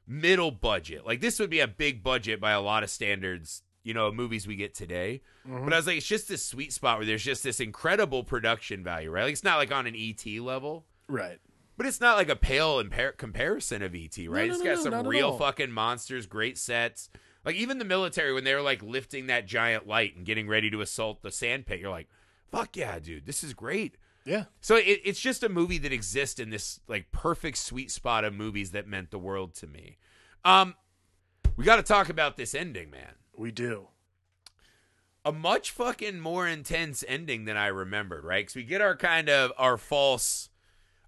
middle budget. Like this would be a big budget by a lot of standards, you know, movies we get today. Mhm. But I was like, it's just this sweet spot where there's just this incredible production value, right? Like it's not like on an ET level. Right. But it's not like a pale impar- comparison of ET, right? no, it's no, got no, some real fucking monsters, great sets. Like even the military when they were like lifting that giant light and getting ready to assault the sand pit, you're like, "Fuck yeah, dude, this is great." Yeah. So it, it's just a movie that exists in this like perfect sweet spot of movies that meant the world to me. Um, we got to talk about this ending, man. We do. A much fucking more intense ending than I remembered, right? Because we get our kind of our false,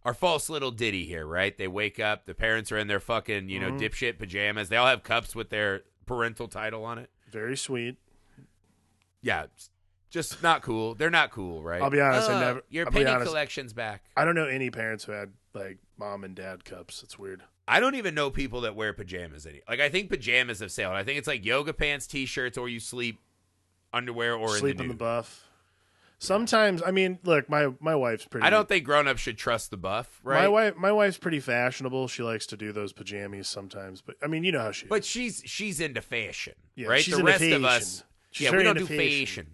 our false little ditty here, right? They wake up, the parents are in their fucking you know Mhm. dipshit pajamas. They all have cups with their parental title on it. Very sweet. Yeah, just not cool. They're not cool, right? I'll be honest, I Uh, never- Your I'll penny honest. collection's back. I don't know any parents who had like mom and dad cups. It's weird. I don't even know people that wear pajamas any. Like I think pajamas have sailed. I think it's like yoga pants, t-shirts, or you sleep underwear or Sleep in in the, the buff. Sometimes, I mean, look, my my wife's pretty. I don't think grown-ups should trust the buff, right? My wife, my wife's pretty fashionable. She likes to do those pajamas sometimes, but I mean, you know how she. but she's she's into fashion, Yeah, right? she's the into rest of fashion. us, She's yeah, we don't do fashion. fashion.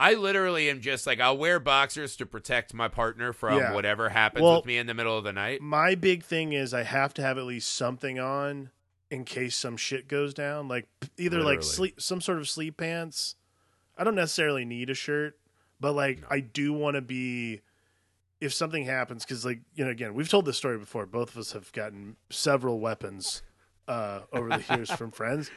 I literally am just like I'll wear boxers to protect my partner from Yeah. whatever happens Well- with me in the middle of the night. my big thing is I have to have at least something on in case some shit goes down. Like either like sleep, some sort of sleep pants. I don't necessarily need a shirt, but like I do want to be. If something happens, because like you know, again, we've told this story before. Both of us have gotten several weapons uh, over the years from friends.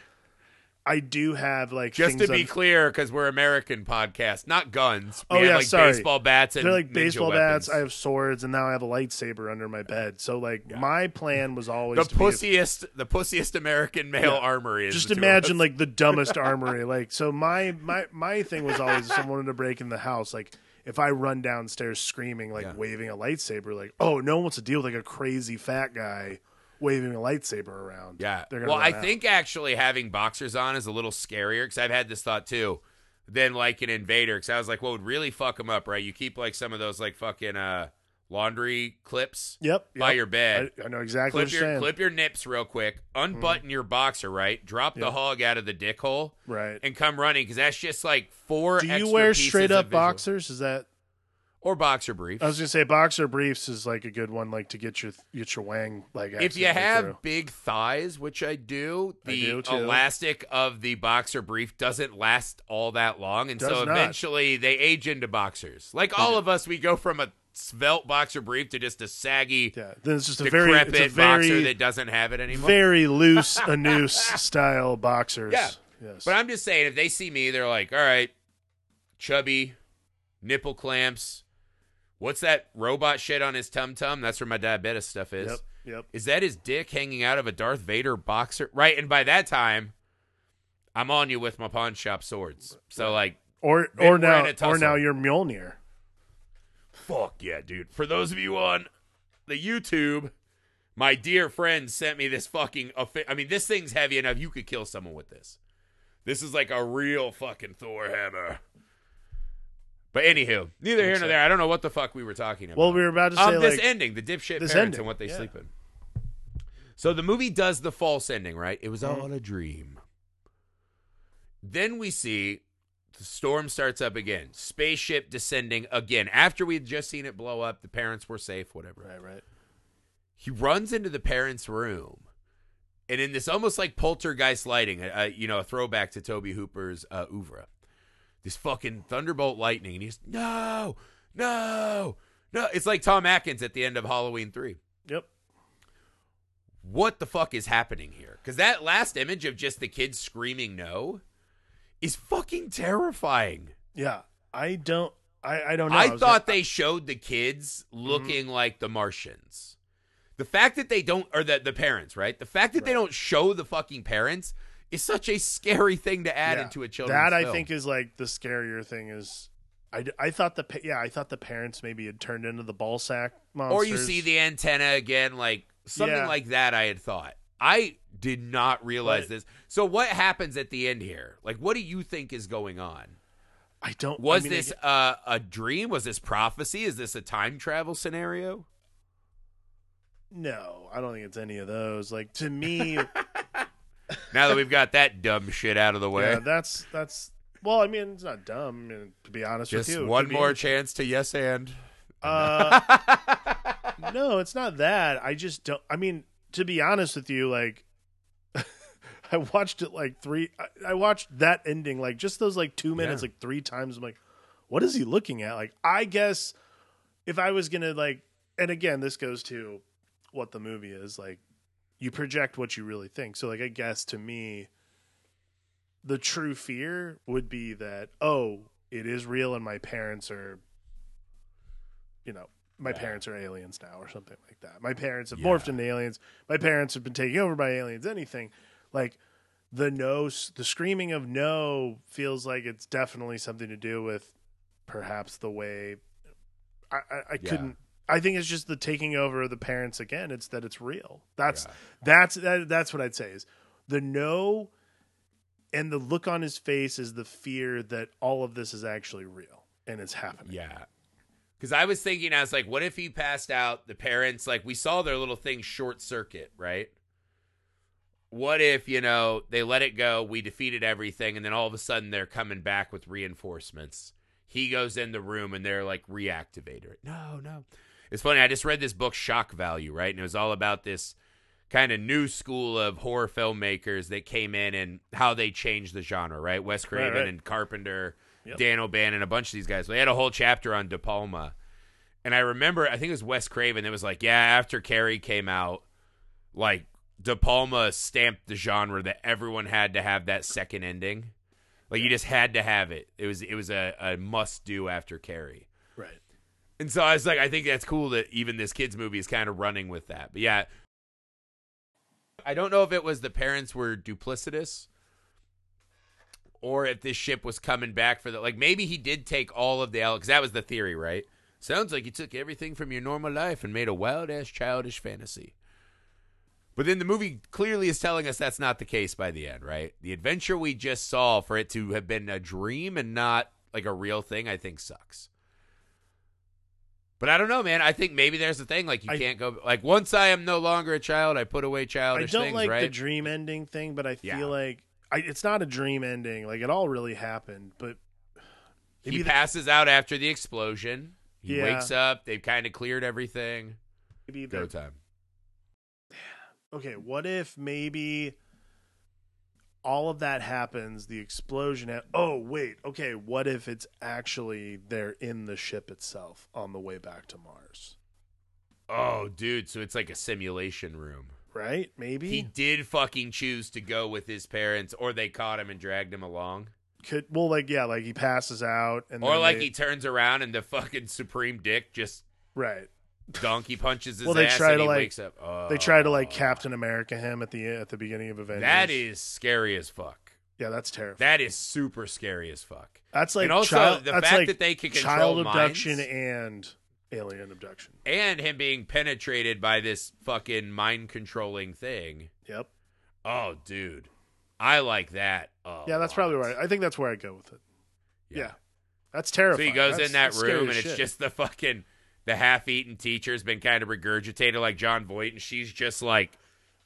I do have like Just to be on- clear, because we're American podcast, not guns. We Oh, have yeah, like sorry. baseball bats and They're like baseball weapons. bats. I have swords, and now I have a lightsaber under my bed. So like my plan was always the pussiest, the pussiest American male Yeah. armory. Just the two of imagine like the dumbest armory. Like so, my my my thing was always if someone wanted to break in the house. Like if I run downstairs screaming, like Yeah. waving a lightsaber, like oh no one wants to deal with like a crazy fat guy waving a lightsaber around. Yeah. They're gonna Well, I out. think actually having boxers on is a little scarier because I've had this thought too. Than like an invader, because I was like, what would really fuck them up, right? You keep like some of those like fucking uh laundry clips Yep. by yep. your bed. I, I know exactly clip what you're your saying. clip your nips real quick, unbutton your boxer, right? Drop the hog out of the dick hole Right. and come running because that's just like four. Do you wear straight up boxers? Is that? Or boxer briefs? I was gonna say boxer briefs is like a good one, like to get your get your wang like. if you have through. big thighs, which I do, I the do, elastic of the boxer brief doesn't last all that long, and Does so not. eventually they age into boxers. Like all of us, we go from a svelte boxer brief to just a saggy, yeah, then it's just a very decrepit it's a very boxer that doesn't have it anymore. very loose a noose style boxers. Yeah. Yes. But I'm just saying, if they see me, they're like, all right, chubby, nipple clamps. What's that robot shit on his tum tum? That's where my diabetes stuff is. Yep. Yep. Is that his dick hanging out of a Darth Vader boxer? Right. And by that time, I'm on you with my pawn shop swords. So, like, Or or now or now you're Mjolnir. Fuck yeah, dude. For those of you on the YouTube, my dear friend sent me this fucking. I mean, this thing's heavy enough. You could kill someone with this. This is like a real fucking Thor hammer. But anywho, neither here nor there. I don't know what the fuck we were talking about. Well, we were about to say um, this like ending, the dipshit parents ending, and what they yeah. sleep in. So the movie does the false ending, right? It was Mm-hmm. all a dream. Then we see the storm starts up again. Spaceship descending again. After we had just seen it blow up, the parents were safe, whatever. right, right. He runs into the parents' room. And in this almost like poltergeist lighting, uh, you know, a throwback to Tobe Hooper's uh, oeuvre, this fucking thunderbolt lightning, and he's no, no, no. It's like Tom Atkins at the end of Halloween three. Yep. What the fuck is happening here? Because that last image of just the kids screaming no is fucking terrifying. Yeah. I don't I, I don't know. I, was thought gonna- they showed the kids Mm-hmm. looking like the Martians. The fact that they don't, or the, the parents, right? The fact that they don't show the fucking parents is such a scary thing to add Yeah. into a children's That I film. think is like the scarier thing is I, I thought the yeah I thought the parents maybe had turned into the ball sack monsters. or you see the antenna again, like something Yeah. like that. I had thought. I did not realize But- this. So what happens at the end here? Like, what do you think is going on? I don't know. Was I mean, this uh, a dream? Was this prophecy? Is this a time travel scenario? no I don't think it's any of those like to me Now that we've got that dumb shit out of the way, yeah that's that's well I mean it's not dumb I mean, to be honest just with you one could be- more chance to yes and. Uh, no, it's not that. I just don't. I mean, to be honest with you, like, I watched it like three. I, I watched that ending like just those like two minutes Yeah. like three times. I'm like, what is he looking at? Like, I guess if I was gonna like, and again, this goes to what the movie is like. You project what you really think. So, like, I guess to me, the true fear would be that oh, it is real, and my parents are you know, my Yeah. parents are aliens now or something like that. My parents have Yeah. morphed into aliens. My parents have been taken over by aliens. Anything like the no, the screaming of no feels like it's definitely something to do with perhaps the way I, I, I Yeah. couldn't. I think it's just the taking over of the parents again. It's that it's real. That's Yeah. that's that, that's what I'd say is the no and the look on his face is the fear that all of this is actually real and it's happening. Yeah. Because I was thinking, I was like, what if he passed out? The parents, like, we saw their little thing short circuit, right? What if, you know, they let it go, we defeated everything, and then all of a sudden they're coming back with reinforcements? He goes in the room and they're like, reactivate her. No, no. It's funny. I just read this book, Shock Value, right? And it was all about this kind of new school of horror filmmakers that came in and how they changed the genre, right? Wes Craven right. and Carpenter, Yep. Dan O'Bannon, a bunch of these guys. They had a whole chapter on De Palma. And I remember, I think it was Wes Craven that was like, yeah, after Carrie came out, like De Palma stamped the genre that everyone had to have that second ending. Like you just had to have it. It was it was a, a must do after Carrie. And so I was like, I think that's cool that even this kids movie is kind of running with that. But yeah, I don't know if it was the parents were duplicitous or if this ship was coming back for the like maybe he did take all of the because that was the theory, right? Sounds like you took everything from your normal life and made a wild ass childish fantasy. But then the movie clearly is telling us that's not the case by the end, right? The adventure we just saw for it to have been a dream and not like a real thing, I think sucks. But I don't know, man. I think maybe there's a thing like you I- can't go like once I am no longer a child, I put away childish. I don't things, like right? the dream ending thing, but I feel Yeah. like I, it's not a dream ending. Like it all really happened, but he the- passes out after the explosion. He Yeah. wakes up. They've kind of cleared everything. maybe Go the, time. okay. What if maybe all of that happens? The explosion. Ha- oh wait. Okay. What if it's actually they're in the ship itself on the way back to Mars? Oh, dude. So it's like a simulation room. Right? Maybe He did fucking choose to go with his parents, or they caught him and dragged him along. could. Well, like yeah, like he passes out, and Or like they- he turns around and the fucking Supreme Dick just right. Donkey punches his Well, they ass try and to, he like- wakes up. Oh. They try to like oh. Captain America him at the at the beginning of Avengers. That is scary as fuck. Yeah, that's terrible. That is super scary as fuck. that's like and also child, the fact like that they can child control abduction minds. and alien abduction. and him being penetrated by this fucking mind controlling thing. Yep. Oh, dude, I like that. Yeah, that's lot. probably right. I think that's where I go with it. Yeah. That's terrible. So he goes That's- in that room, and it's shit. just the fucking the half-eaten teacher's been kind of regurgitated like Jon Voight, and she's just like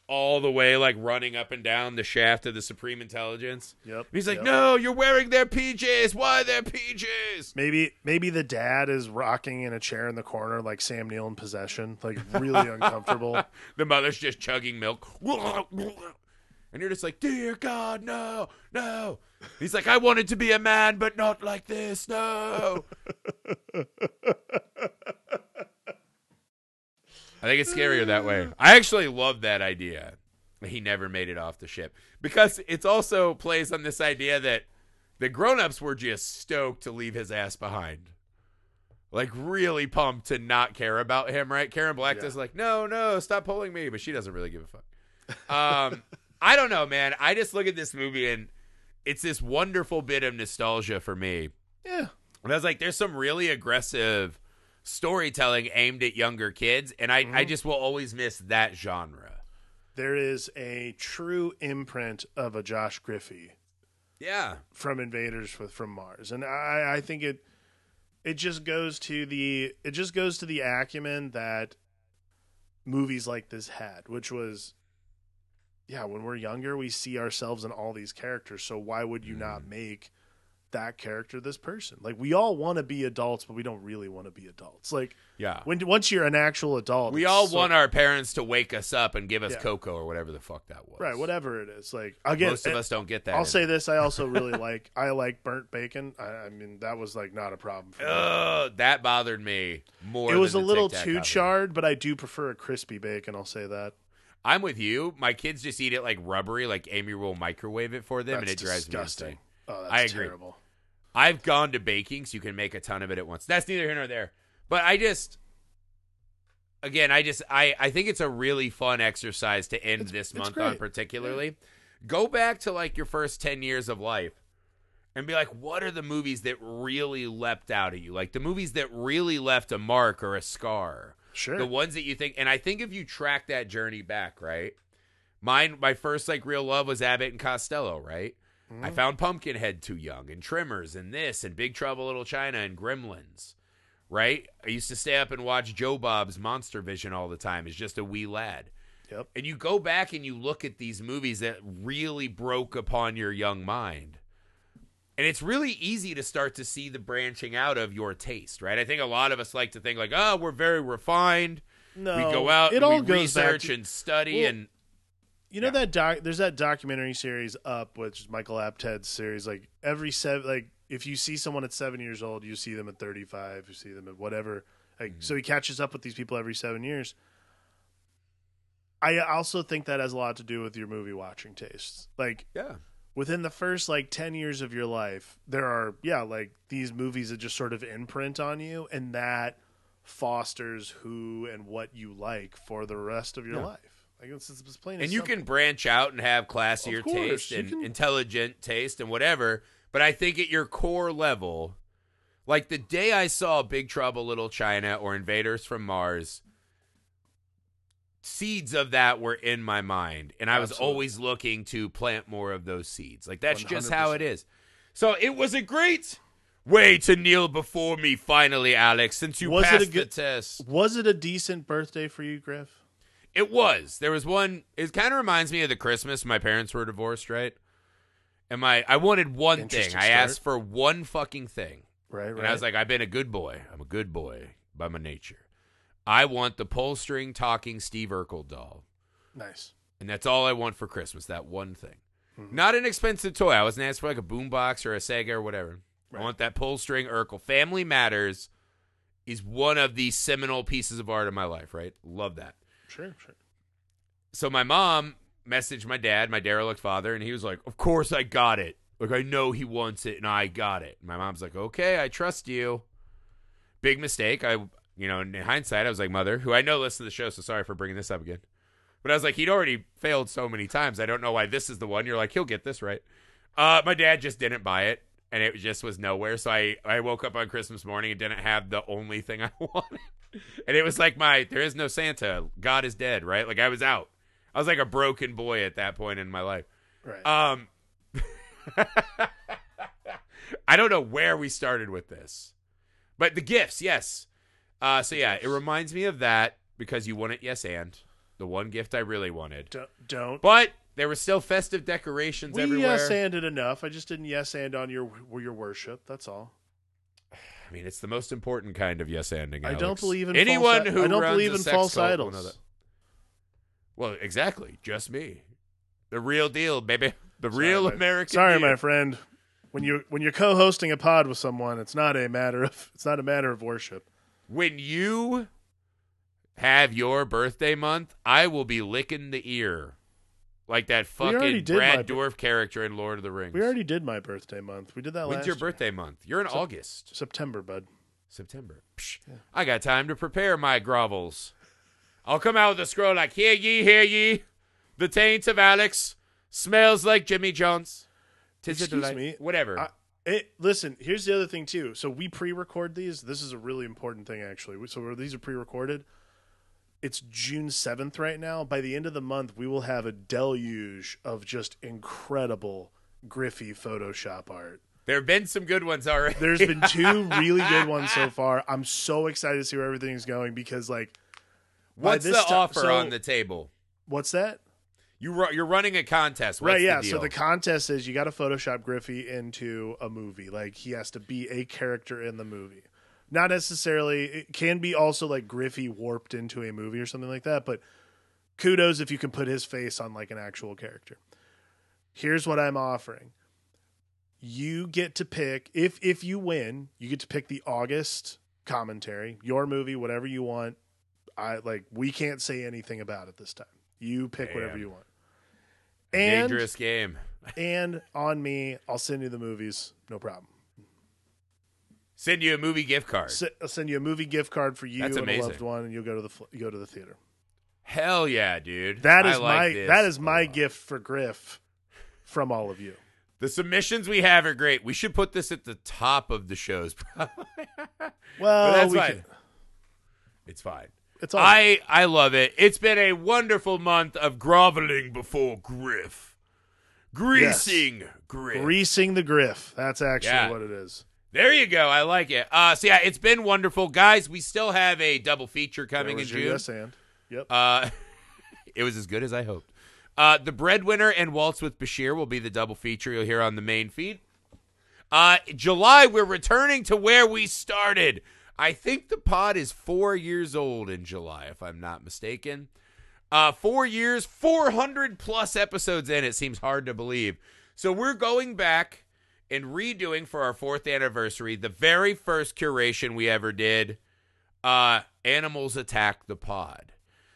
all the way like running up and down the shaft of the Supreme Intelligence. Yep. And he's like, yep. "No, you're wearing their PJs. Why their PJs?" Maybe maybe the dad is rocking in a chair in the corner like Sam Neill in Possession, like really uncomfortable. The mother's just chugging milk. And you're just like, Dear God, no, no. He's like, I wanted to be a man, but not like this, no. I think it's scarier that way. I actually love that idea. He never made it off the ship. Because it's also plays on this idea that the grown-ups were just stoked to leave his ass behind. Like really pumped to not care about him, right? Karen Black Yeah. does like, no, no, stop pulling me, but she doesn't really give a fuck. Um, I don't know, man. I just look at this movie and it's this wonderful bit of nostalgia for me. Yeah. And I was like, there's some really aggressive storytelling aimed at younger kids, and I, I mm-hmm. just will always miss that genre. There is a true imprint of a Josh Griffey Yeah. from Invaders with from Mars, and I, I think it it just goes to the it just goes to the acumen that movies like this had, which was yeah, when we're younger, we see ourselves in all these characters. So why would you not mm. make that character this person? Like we all want to be adults, but we don't really want to be adults. Like Yeah. when once you're an actual adult, We all so- want our parents to wake us up and give us Yeah. cocoa or whatever the fuck that was. right, whatever it is. Like again, Most of eh, us don't get that. I'll say this: I also really like I like burnt bacon. I, I mean, that was like not a problem for me. Ugh, that bothered me more. it was a little too charred, but I do prefer a crispy bacon. I'll say that. I'm with you. My kids just eat it like rubbery, like Amy will microwave it for them, and That's it drives disgusting. me insane. Oh, that's I agree. terrible. I've gone to baking, so you can make a ton of it at once. That's neither here nor there. But I just, again, I just, I, I think it's a really fun exercise to end It's- this it's month on, great. particularly. Go back to like your first 10 years of life and be like, what are the movies that really leapt out at you? Like the movies that really left a mark or a scar. Sure. The ones that you think, and I think if you track that journey back, right? Mine, my first like real love was Abbott and Costello, right? I mm-hmm. found Pumpkinhead too young, and Tremors, and this, and Big Trouble Little China, and Gremlins, right? I used to stay up and watch Joe Bob's Monster Vision all the time as just a wee lad. Yep. And you go back and you look at these movies that really broke upon your young mind. And it's really easy to start to see the branching out of your taste, right? I think a lot of us like to think like, oh, we're very refined. No, we go out, It and all we goes research to, and study, Well, and you know yeah. that doc. There's that documentary series up, which is Michael Apted's series. Like every seven, like if you see someone at seven years old, you see them at 35. You see them at whatever. Like Mm-hmm. so, he catches up with these people every seven years. I also think that has a lot to do with your movie watching tastes. Like yeah, within the first like 10 years of your life there are yeah like these movies that just sort of imprint on you and that fosters who and what you like for the rest of your Yeah. life like it's, plain and you simple. can branch out and have classier course, taste and can- intelligent taste and whatever. But I think at your core level, like the day I saw Big Trouble Little China or Invaders from Mars, seeds of that were in my mind, and I was Absolutely. always looking to plant more of those seeds. Like that's just how it is. So it was a great way to kneel before me finally, Alex, since you Was it a passed the good- test. was it a decent birthday for you griff It was. There was one. It kind of reminds me of the Christmas my parents were divorced, right? And my I wanted one thing. Interesting I asked for one fucking thing, right right and I was like, I've been a good boy. I'm a good boy by my nature. I want the pull string talking Steve Urkel doll, nice and that's all I want for Christmas. That one thing. Mm-hmm. Not an expensive toy. I wasn't asked for like a boombox or a Sega or whatever. I want that pull string Urkel. Family Matters is one of the seminal pieces of art in my life. Right? Love that. Sure sure so my mom messaged my dad, my derelict father, and he was like, "Of course I got it. Like I know he wants it, and I got it." My mom's like, "Okay, I trust you." Big mistake. I, you know, in hindsight, I was like, "Mother, who I know listens to the show, so sorry for bringing this up again." But I was like, he'd already failed so many times. I don't know why this is the one. You're like, he'll get this right. Uh, my dad just didn't buy it, and it just was nowhere. So I, I woke up on Christmas morning and didn't have the only thing I wanted. And it was like my there is no Santa. God is dead, right? Like I was out. I was like a broken boy at that point in my life. Right. Um, I don't know where we started with this, but the gifts, yes. Uh, so yeah, it reminds me of that because you wanted yes and the one gift I really wanted, don't, don't. but there were still festive decorations we everywhere. yes anded enough. I just didn't yes and on your your worship. That's all. I mean, it's the most important kind of yes anding. I don't believe in anyone false, who I don't believe in false idols. Well, exactly, just me, the real deal, baby, the real Sorry, my- American. Sorry, deal. my friend. When you when you're co-hosting a pod with someone, it's not a matter of it's not a matter of worship. when you have your birthday month, I will be licking the ear. Like that fucking Brad bir- Dorf character in Lord of the Rings. We already did my birthday month. We did that When's your year. birthday month? You're in Sep- August. September, bud. September. Psh, I got time to prepare my grovels. I'll come out with a scroll like, Hear ye, hear ye. The taint of Alex smells like Jimmy Jones. Tis a Excuse delight. me. Whatever. I- It, listen, here's the other thing too. So we pre-record these. This is a really important thing, actually. So these are pre-recorded. It's June seventh right now. By the end of the month, we will have a deluge of just incredible Griffey Photoshop art. there have been some good ones already. There's been two really good ones so far. I'm so excited to see where everything's going because, like, What's the ti- offer so- on the table? what's that? You ru- you're running a contest. What's right, yeah. So the contest is you got to Photoshop Griffey into a movie. Like he has to be a character in the movie. Not necessarily. It can be also like Griffey warped into a movie or something like that. But kudos if you can put his face on like an actual character. Here's what I'm offering. You get to pick if if you win, you get to pick the August commentary, your movie, whatever you want. I like we can't say anything about it this time. You pick whatever you want. And dangerous game. and on me, I'll send you the movies, no problem. Send you a movie gift card. S- I'll send you a movie gift card for you That's and a loved one, and you'll go to the fl- go to the theater. Hell yeah, dude. That I like my that is my gift for Griff from all of you. The submissions we have are great. We should put this at the top of the shows. Well, But that's we fine. can- it's fine. it's all I I love it. It's been a wonderful month of groveling before Griff, greasing Griff. greasing the Griff. That's actually Yeah. what it is. There you go. I like it. Uh, so yeah, it's been wonderful, guys. We still have a double feature coming in June. yes and yep. Uh, it was as good as I hoped. Uh, the Breadwinner and Waltz with Bashir will be the double feature you'll hear on the main feed. Uh, July, we're returning to where we started. I think the pod is four years old in July, if I'm not mistaken. Uh, four years, 400 plus episodes in. It seems hard to believe. So we're going back and redoing for our fourth anniversary the very first curation we ever did uh, Animals Attack the Pod.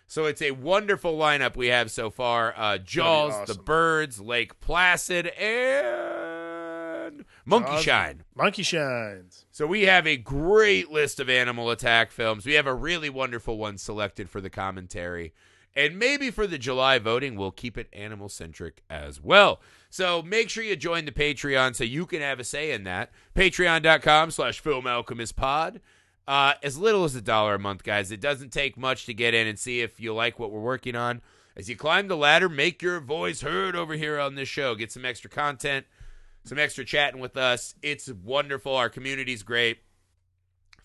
So it's a wonderful lineup we have so far. Uh, Jaws, The. Birds, Lake Placid, and Monkey Jaws. Shine. Monkey shines. So we have a great list of animal attack films. We have a really wonderful one selected for the commentary. And maybe for the July voting, we'll keep it animal centric as well. So make sure you join the Patreon so you can have a say in that. Patreon.com slash Film Alchemist Pod. Uh, as little as a dollar a month, guys. It doesn't take much to get in and see if you like what we're working on. As you climb the ladder, make your voice heard over here on this show. Get some extra content, some extra chatting with us. It's wonderful. Our community's great.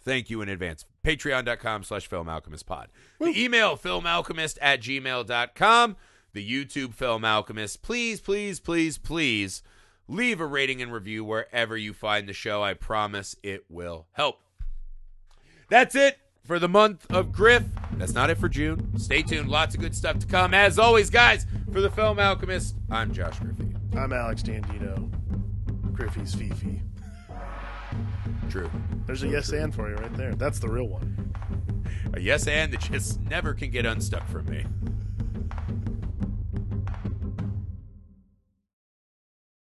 Thank you in advance. Patreon.com slash Film Alchemist Pod. The email, filmalchemist at gmail.com. The YouTube Film Alchemist. Please, please, please, please leave a rating and review wherever you find the show. I promise it will help. That's it for the month of Griff. That's not it for June. Stay tuned. Lots of good stuff to come. As always, guys, for the Film Alchemist, I'm Josh Griffey. I'm Alex Dandino. Griffey's Fifi. True. There's a yes and for you right there. That's the real one. A yes and that just never can get unstuck from me.